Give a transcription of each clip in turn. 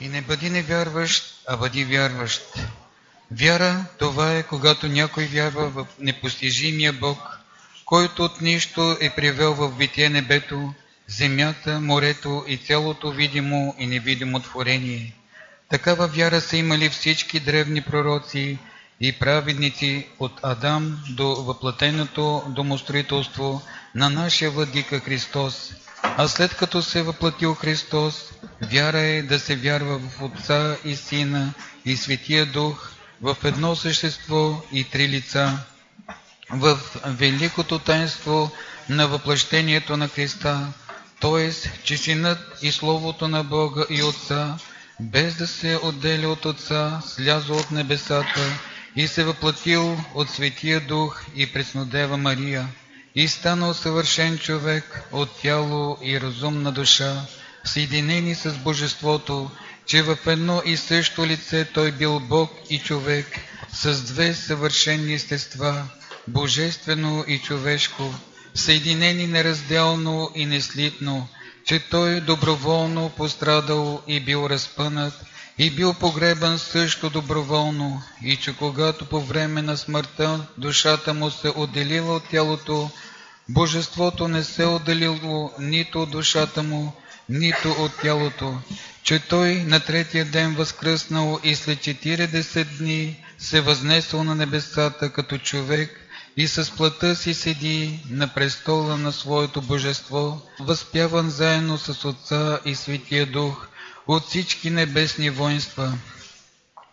И не бъди невярващ, а бъди вярващ. Вяра, това е когато някой вярва в непостижимия Бог, който от нищо е привел в битие небето, земята, морето и цялото видимо и невидимо творение. Такава вяра са имали всички древни пророци и праведници от Адам до въплатеното домостроителство на нашия владика Христос. А след като се е въплатил Христос, вяра е да се вярва в Отца и Сина и Светия Дух, в едно същество и три лица, в великото таинство на въплъщението на Христа, т.е. че Синът и Словото на Бога и Отца, без да се отделя от Отца, слязо от небесата и се въплатил от Светия Дух и Преснодева Мария, и станал съвършен човек от тяло и разумна душа, съединени с Божеството, че в едно и също лице той бил Бог и човек, с две съвършени естества, божествено и човешко, съединени неразделно и неслитно, че той доброволно пострадал и бил разпънат, и бил погребан също доброволно, и че когато по време на смъртта душата му се отделила от тялото, Божеството не се отделило нито от душата му, нито от тялото, че той на третия ден възкръснал и след 40 дни се възнесъл на небесата като човек и с плътта си седи на престола на своето божество, възпяван заедно с Отца и Светия Дух от всички небесни воинства,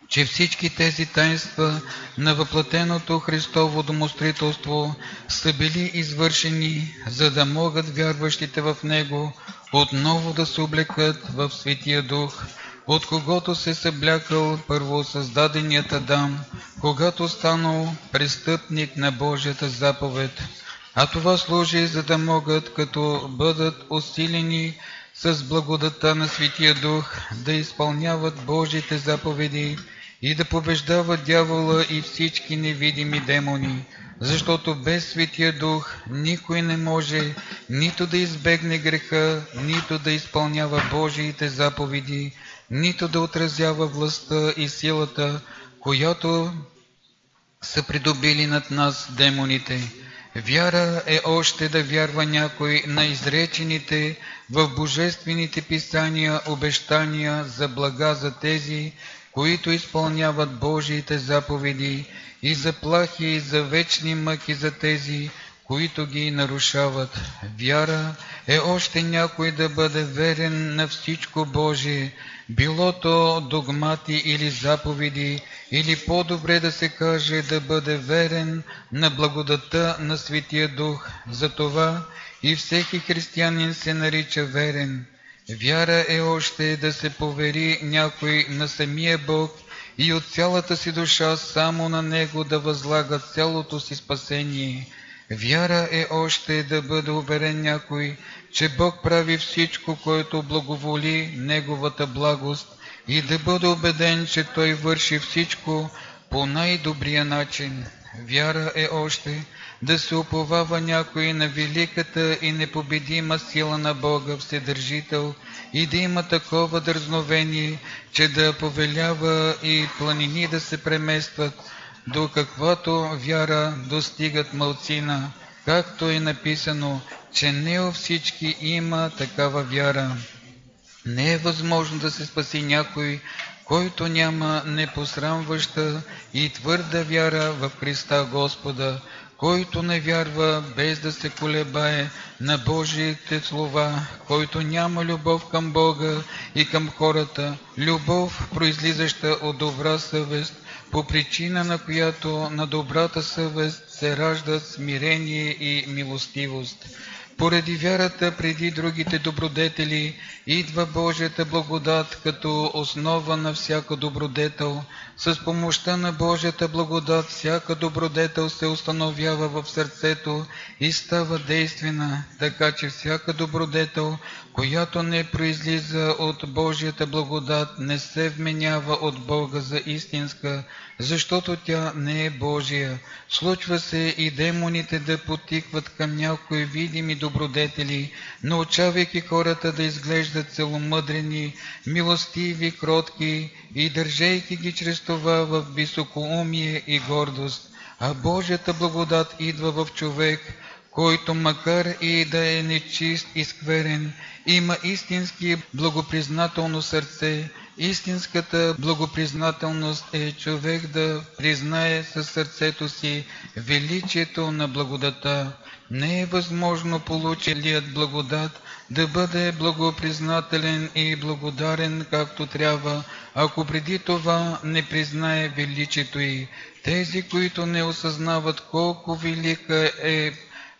че всички тези таинства на въплатеното Христово домостроителство са били извършени, за да могат вярващите в Него отново да се облекат в Светия Дух, от когото се съблякал първосъздаденият Адам, когато станал престъпник на Божията заповед. А това служи, за да могат, като бъдат усилени с благодата на Светия Дух, да изпълняват Божите заповеди и да побеждават дявола и всички невидими демони, защото без Светия Дух никой не може нито да избегне греха, нито да изпълнява Божиите заповеди, нито да отразява властта и силата, която са придобили над нас демоните. Вяра е още да вярва някой на изречените в божествените писания обещания за блага за тези, които изпълняват Божиите заповеди и заплахи и за вечни мъки за тези, които ги нарушават. Вяра е още някой да бъде верен на всичко Божие, било то догмати или заповеди, или по-добре да се каже да бъде верен на благодата на Светия Дух. Затова и всеки християнин се нарича верен. Вяра е още да се повери някой на самия Бог и от цялата си душа само на Него да възлага цялото си спасение. Вяра е още да бъде уверен някой, че Бог прави всичко, което благоволи Неговата благост и да бъде убеден, че Той върши всичко по най-добрия начин. Вяра е още да се уповава някой на великата и непобедима сила на Бога Вседържител и да има такова дързновение, че да повелява и планини да се преместват, до каквато вяра достигат мълцина, както е написано, че не у всички има такава вяра. Не е възможно да се спаси някой, който няма непосрамваща и твърда вяра в Христа Господа, който не вярва без да се колебае на Божиите слова, който няма любов към Бога и към хората, любов, произлизаща от добра съвест, по причина на която на добрата съвест се раждат смирение и милостивост. Поради вярата преди другите добродетели идва Божията благодат като основа на всяка добродетел. С помощта на Божията благодат всяка добродетел се установява в сърцето и става действена, така че всяка добродетел, която не произлиза от Божията благодат, не се вменява от Бога за истинска, защото тя не е Божия. Случва се и демоните да потикват към някои видими добродетели, научавайки хората да изглеждат целомъдрени, милостиви, кротки и държейки ги чрез това в високоумие и гордост. А Божията благодат идва в човек, който макар и да е нечист и скверен, има истински благопризнателно сърце. Истинската благопризнателност е човек да признае със сърцето си величието на благодата. Не е възможно получилият благодат да бъде благопризнателен и благодарен както трябва, ако преди това не признае величието й. Тези, които не осъзнават колко велика е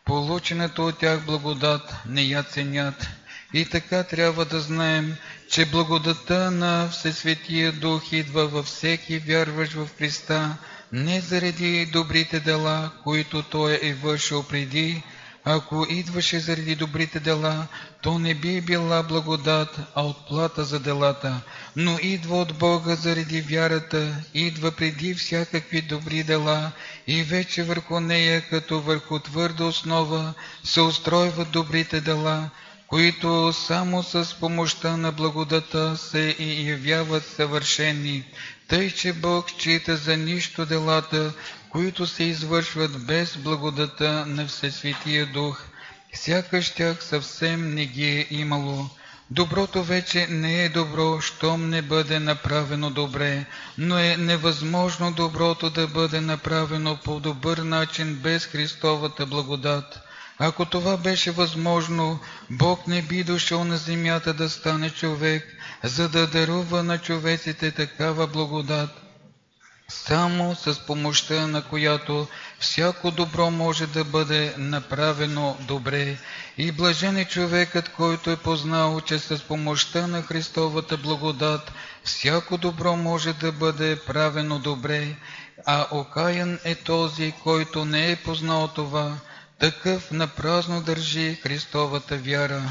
получената от тях благодат, не я ценят. И така трябва да знаем, че благодата на Всесветия Дух идва във всеки вярващ в Христа, не заради добрите дела, които Той е вършил преди, ако идваше заради добрите дела, то не би била благодат, а отплата за делата, но идва от Бога заради вярата, идва преди всякакви добри дела и вече върху нея, като върху твърда основа, се устройват добрите дела, които само с помощта на благодата се и явяват съвършени, тъй че Бог счита за нищо делата, които се извършват без благодата на Всесветия Дух, сякаш тях съвсем не ги е имало. Доброто вече не е добро, щом не бъде направено добре, но е невъзможно доброто да бъде направено по добър начин без Христовата благодат. Ако това беше възможно, Бог не би дошъл на земята да стане човек, за да дарува на човеците такава благодат, само с помощта на която всяко добро може да бъде направено добре. И блажен е човекът, който е познал, че с помощта на Христовата благодат всяко добро може да бъде правено добре, а окаян е този, който не е познал това, такъв напразно държи Христовата вяра.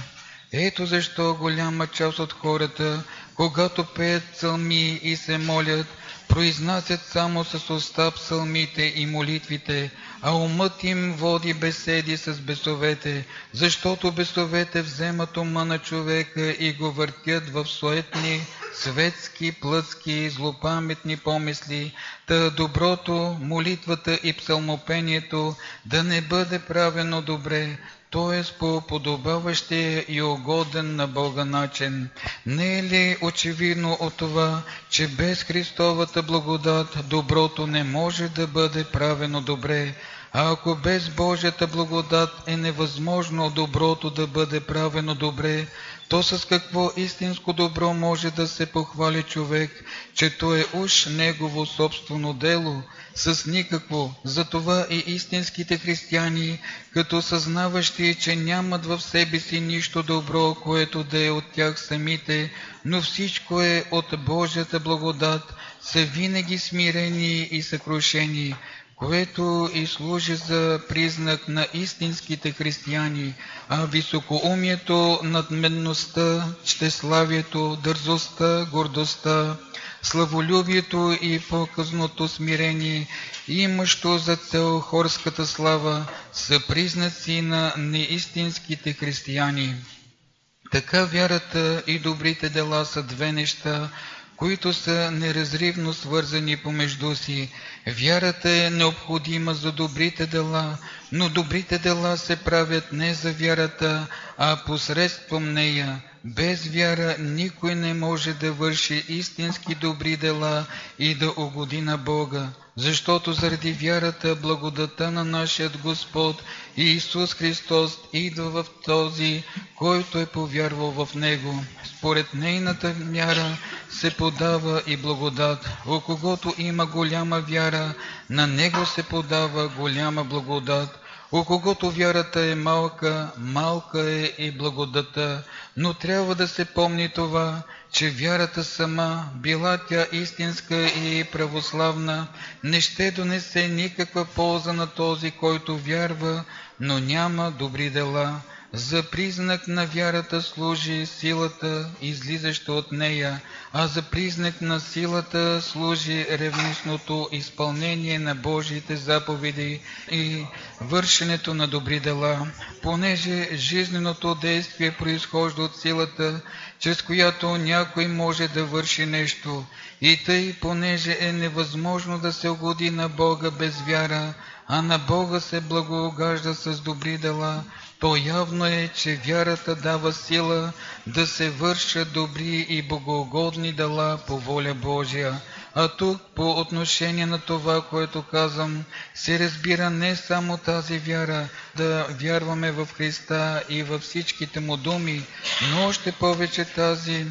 Ето защо голяма част от хората, когато пеят псалми и се молят, произнасят само с уста псалмите и молитвите, а умът им води беседи с бесовете, защото бесовете вземат ума на човека и го въртят в суетни, светски, плътски, злопаметни помисли, та доброто, молитвата и псалмопението да не бъде правено добре, т.е. по подобаващия и угоден на Бога начин. Не е ли очевидно от това, че без Христовата благодат доброто не може да бъде правено добре, а ако без Божията благодат е невъзможно доброто да бъде правено добре, то с какво истинско добро може да се похвали човек, че то е уж негово собствено дело, с никакво. Затова и истинските християни, като съзнаващи, че нямат в себе си нищо добро, което да е от тях самите, но всичко е от Божията благодат, са винаги смирени и съкрушени, което и служи за признак на истинските християни, а високоумието, надменността, щеславието, дързостта, гордостта, славолюбието и показното смирение, имащо за цел хорската слава, са признаци на неистинските християни. Така вярата и добрите дела са две неща, които са неразривно свързани помежду си. Вярата е необходима за добрите дела, но добрите дела се правят не за вярата, а посредством нея. Без вяра никой не може да върши истински добри дела и да угоди на Бога, защото заради вярата благодата на нашият Господ Иисус Христос идва в този, който е повярвал в Него. Според нейната вяра се подава и благодат. У когото има голяма вяра, на него се подава голяма благодат. У когото вярата е малка, малка е и благодата, но трябва да се помни това, че вярата сама, била тя истинска и православна, не ще донесе никаква полза на този, който вярва, но няма добри дела. За признак на вярата служи силата, излизаща от нея, а за признак на силата служи ревностното изпълнение на Божиите заповеди и вършенето на добри дела, понеже жизненото действие произхожда от силата, чрез която някой може да върши нещо, и тъй, понеже е невъзможно да се угоди на Бога без вяра, а на Бога се благоугажда с добри дела, то явно е, че вярата дава сила да се вършат добри и богоугодни дела по воля Божия. А тук по отношение на това, което казвам, се разбира не само тази вяра, да вярваме в Христа и във всичките му думи, но още повече тази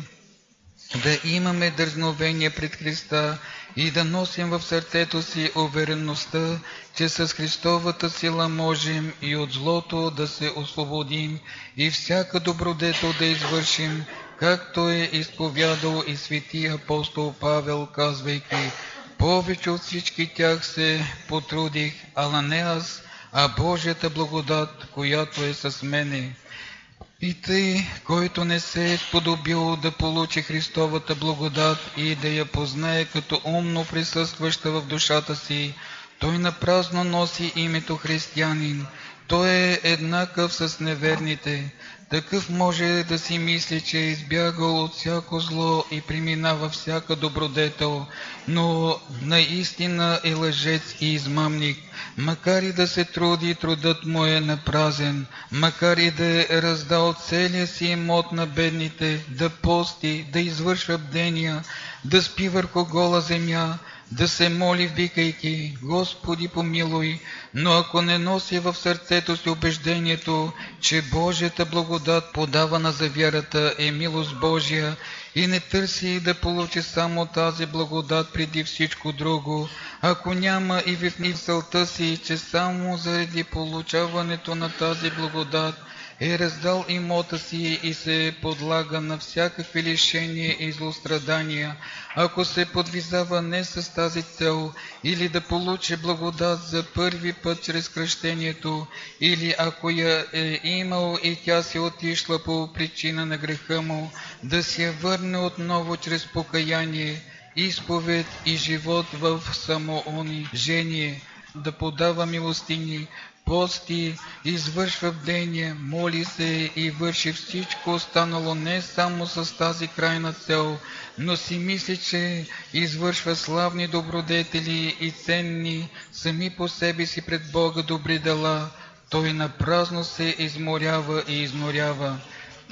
да имаме дързновение пред Христа и да носим в сърцето си увереността, че с Христовата сила можем и от злото да се освободим и всяка добродетел да извършим, както е изповядал и свети апостол Павел, казвайки, повече от всички тях се потрудих, ала не аз, а Божията благодат, която е с мене. И тъй, който не се е сподобил да получи Христовата благодат и да я познае като умно присъстваща в душата си, той напразно носи името християнин. Той е еднакъв с неверните. Такъв може да си мисли, че е избягал от всяко зло и преминава всяка добродетел, но наистина е лъжец и измамник. Макар и да се труди, трудът му е напразен, макар и да е раздал целия си имот на бедните, да пости, да извършва бдения, да спи върху гола земя, да се моли, викайки, Господи помилуй, но ако не носи в сърцето си убеждението, че Божията благодат подавана за вярата е милост Божия и не търси да получи само тази благодат преди всичко друго, ако няма и в мисълта си, че само заради получаването на тази благодат е раздал имота си и се подлага на всякакви лишения и злострадания, ако се подвизава не с тази цел, или да получи благодат за първи път чрез кръщението, или ако я е имал и тя си отишла по причина на греха му, да я върне отново чрез покаяние, изповед и живот в самоунижение, да подава милостини, пости, извършва бдение, моли се и върши всичко останало не само с тази крайна цел, но си мисли, че извършва славни добродетели и ценни сами по себе си пред Бога добри дела, той напразно се изморява и изнорява.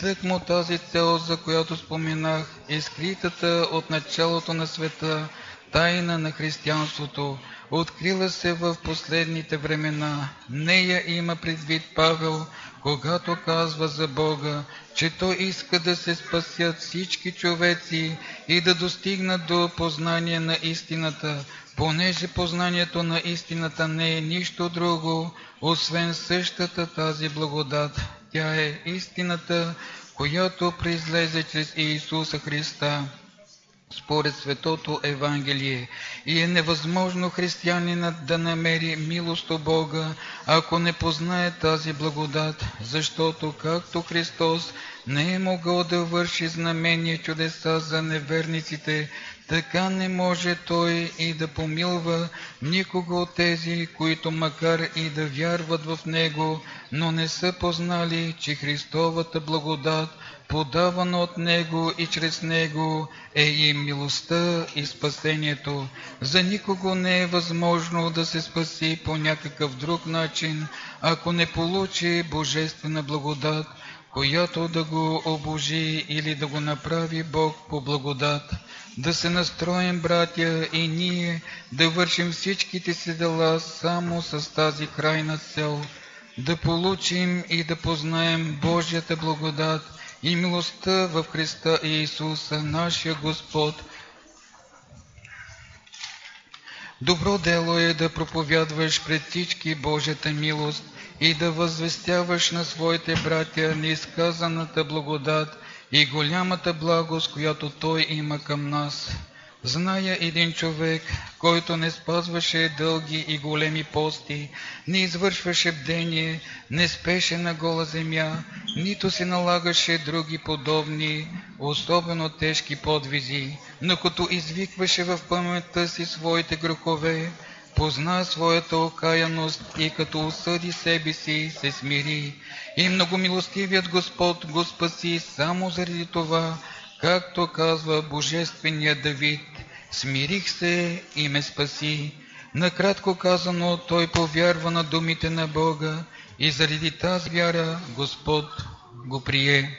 Тъкмо тази цел, за която споменах, е скритата от началото на света тайна на християнството, открила се в последните времена. Нея има предвид Павел, когато казва за Бога, че Той иска да се спасят всички човеци и да достигнат до познание на истината, понеже познанието на истината не е нищо друго, освен същата тази благодат. Тя е истината, която произлезе чрез Иисуса Христа според Светото Евангелие. И е невъзможно християнинът да намери милост от Бога, ако не познае тази благодат, защото както Христос не е могъл да върши знамения чудеса за неверниците, така не може Той и да помилва никого от тези, които макар и да вярват в Него, но не са познали, че Христовата благодат подавано от Него и чрез Него е и милостта и спасението. За никого не е възможно да се спаси по някакъв друг начин, ако не получи божествена благодат, която да го обожи или да го направи Бог по благодат. Да се настроим, братя, и ние да вършим всичките си дела само с тази крайна цел, да получим и да познаем Божията благодат – и милостта в Христа Иисуса, нашия Господ. Добро дело е да проповядваш пред всички Божията милост и да възвестяваш на своите братя неизказаната благодат и голямата благост, която Той има към нас. Зная един човек, който не спазваше дълги и големи пости, не извършваше бдение, не спеше на гола земя, нито се налагаше други подобни, особено тежки подвизи, но като извикваше в паметта си своите грехове, позна своята окаяност и като осъди себе си, се смири. И многомилостивият Господ го спаси само заради това, както казва Божественият Давид, смирих се и ме спаси. Накратко казано, той повярва на думите на Бога и заради тази вяра Господ го прие.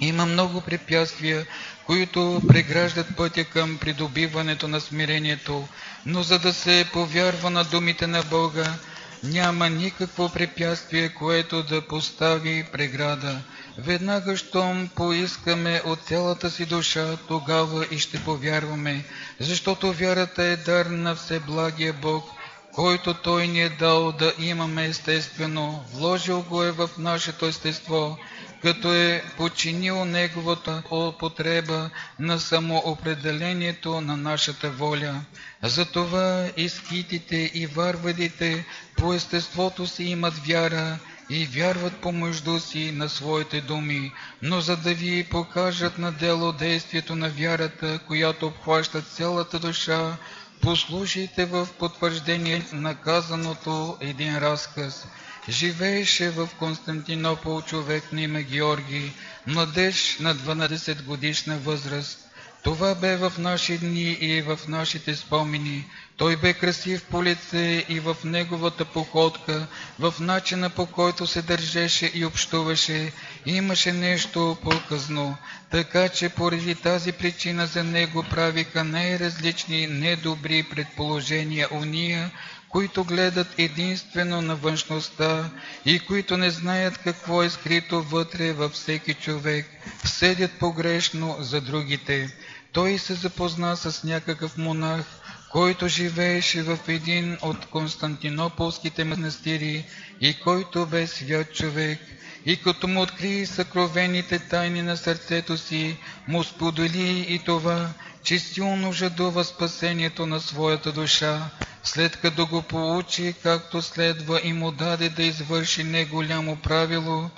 Има много препятствия, които преграждат пътя към придобиването на смирението, но за да се повярва на думите на Бога, няма никакво препятствие, което да постави преграда. Веднага, щом поискаме от цялата си душа, тогава и ще повярваме, защото вярата е дар на Всеблагия Бог, който Той ни е дал да имаме естествено, вложил го е в нашето естество, като е починил неговата употреба на самоопределението на нашата воля. Затова и скитите и варварите по естеството си имат вяра и вярват помежду си на своите думи, но за да ви покажат на дело действието на вярата, която обхваща цялата душа, послушайте в потвърждение на казаното един разказ. Живееше в Константинопол човек на име Георги, младеж на 12 годишна възраст. Това бе в наши дни и в нашите спомени. Той бе красив по лице и в неговата походка, в начина по който се държеше и общуваше, имаше нещо показно, така че поради тази причина за него правиха най-различни недобри предположения уния, които гледат единствено на външността и които не знаят какво е скрито вътре във всеки човек, съдят погрешно за другите. Той се запозна с някакъв монах, който живееше в един от константинополските манастири и който бе свят човек, и като му откри съкровените тайни на сърцето си, му сподели и това, че силно жадува спасението на своята душа, след като го получи както следва и му даде да извърши неголямо правило,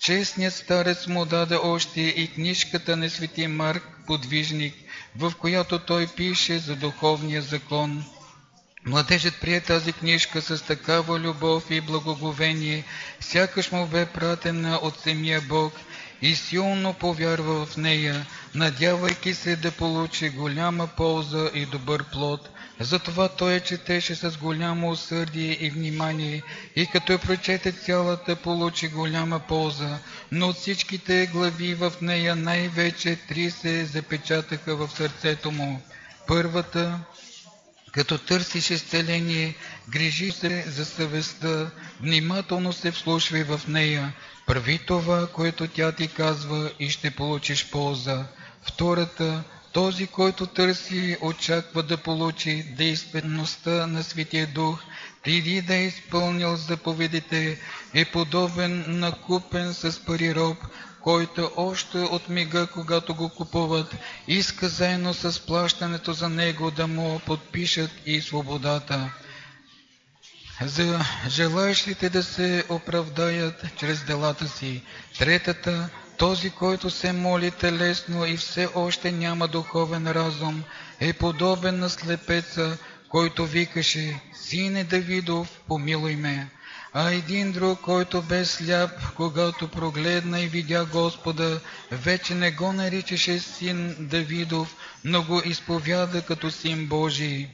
честният старец му даде още и книжката на свети Марк, подвижник, в която той пише за духовния закон. Младежът прие тази книжка с такава любов и благоговение, сякаш му бе пратена от самия Бог и силно повярва в нея, надявайки се да получи голяма полза и добър плод. Затова той четеше с голямо усърдие и внимание и като прочете цялата, получи голяма полза, но от всичките глави в нея най-вече три се запечатаха в сърцето му. Първата, като търсиш изцеление, грижи се за съвестта, внимателно се вслушвай в нея, прави това, което тя ти казва и ще получиш полза. Втората, този, който търси, очаква да получи действеността на Светия Дух, преди да е изпълнил заповедите, е подобен на купен с пари роб, който още от мига, когато го купуват, иска заедно с плащането за него да му подпишат и свободата. За желаящите да се оправдаят чрез делата си. Третата този, който се моли телесно и все още няма духовен разум, е подобен на слепеца, който викаше, Сине Давидов, помилуй ме. А един друг, който бе сляп, когато прогледна и видя Господа, вече не го наричаше син Давидов, но го изповяда като син Божий.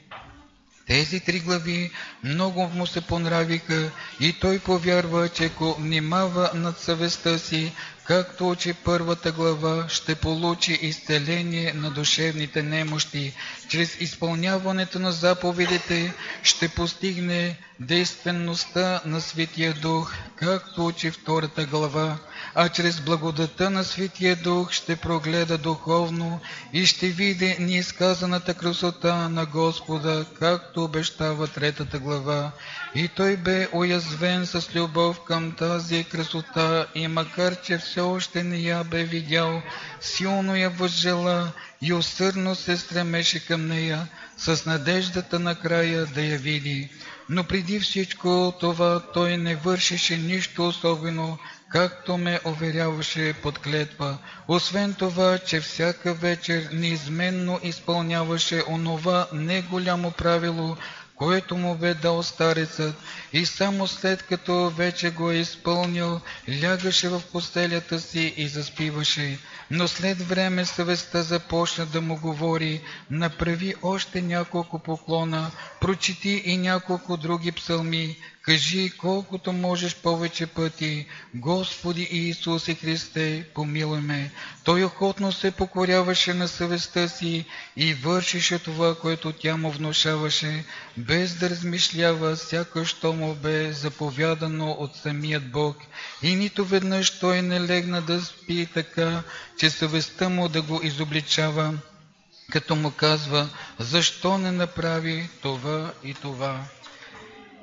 Тези три глави много му се понравиха и той повярва, че ако внимава над съвестта си, както учи първата глава, ще получи изцеление на душевните немощи. Чрез изпълняването на заповедите ще постигне действеността на Светия Дух, както учи втората глава, а чрез благодата на Светия Дух ще прогледа духовно и ще види неизказаната красота на Господа, както обещава третата глава. И той бе уязвен с любов към тази красота и макар че все все още не я бе видял, силно я възжела и усърдно се стремеше към нея, с надеждата накрая да я види. Но преди всичко това той не вършеше нищо особено, както ме уверяваше под клетва. Освен това, че всяка вечер неизменно изпълняваше онова неголямо правило, което му бе дал старецът, и само след като вече го е изпълнил, лягаше в постелята си и заспиваше. Но след време съвестта започна да му говори, направи още няколко поклона, прочети и няколко други псалми, Кажи колкото можеш повече пъти, Господи Иисусе Христе, помилуй ме. Той охотно се покоряваше на съвестта си и вършеше това, което тя му внушаваше, без да размишлява, сякаш що му бе заповядано от самият Бог. И нито веднъж той не легна да спи така, че съвестта му да го изобличава, като му казва, защо не направи това и това.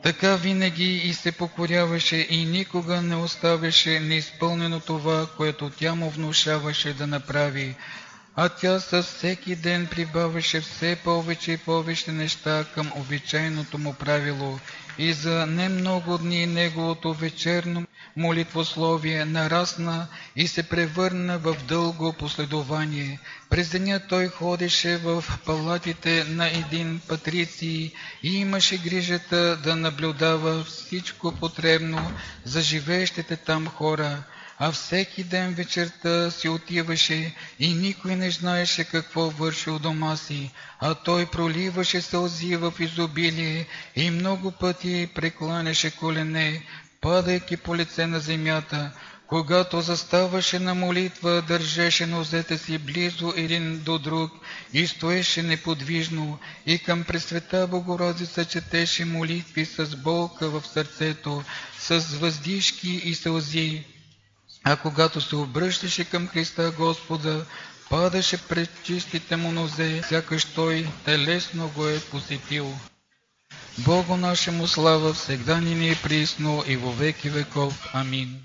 Така винаги и се покоряваше и никога не оставяше неизпълнено това, което тя му внушаваше да направи, а тя със всеки ден прибавяше все повече и повече неща към обичайното му правило. И за немного дни неговото вечерно молитвословие нарасна и се превърна в дълго последование. През деня той ходеше в палатите на един патриций и имаше грижата да наблюдава всичко потребно за живеещите там хора а всеки ден вечерта си отиваше и никой не знаеше какво върши у дома си, а той проливаше сълзи в изобилие и много пъти прекланяше колене, падайки по лице на земята, когато заставаше на молитва, държеше нозете си близо един до друг и стоеше неподвижно и към Пресвета Богородица четеше молитви с болка в сърцето, с въздишки и сълзи. А когато се обръщаше към Христа Господа, падаше пред чистите му нозе, сякаш той телесно го е посетил. Богу нашему слава всегда ни е присно и во веки веков. Амин.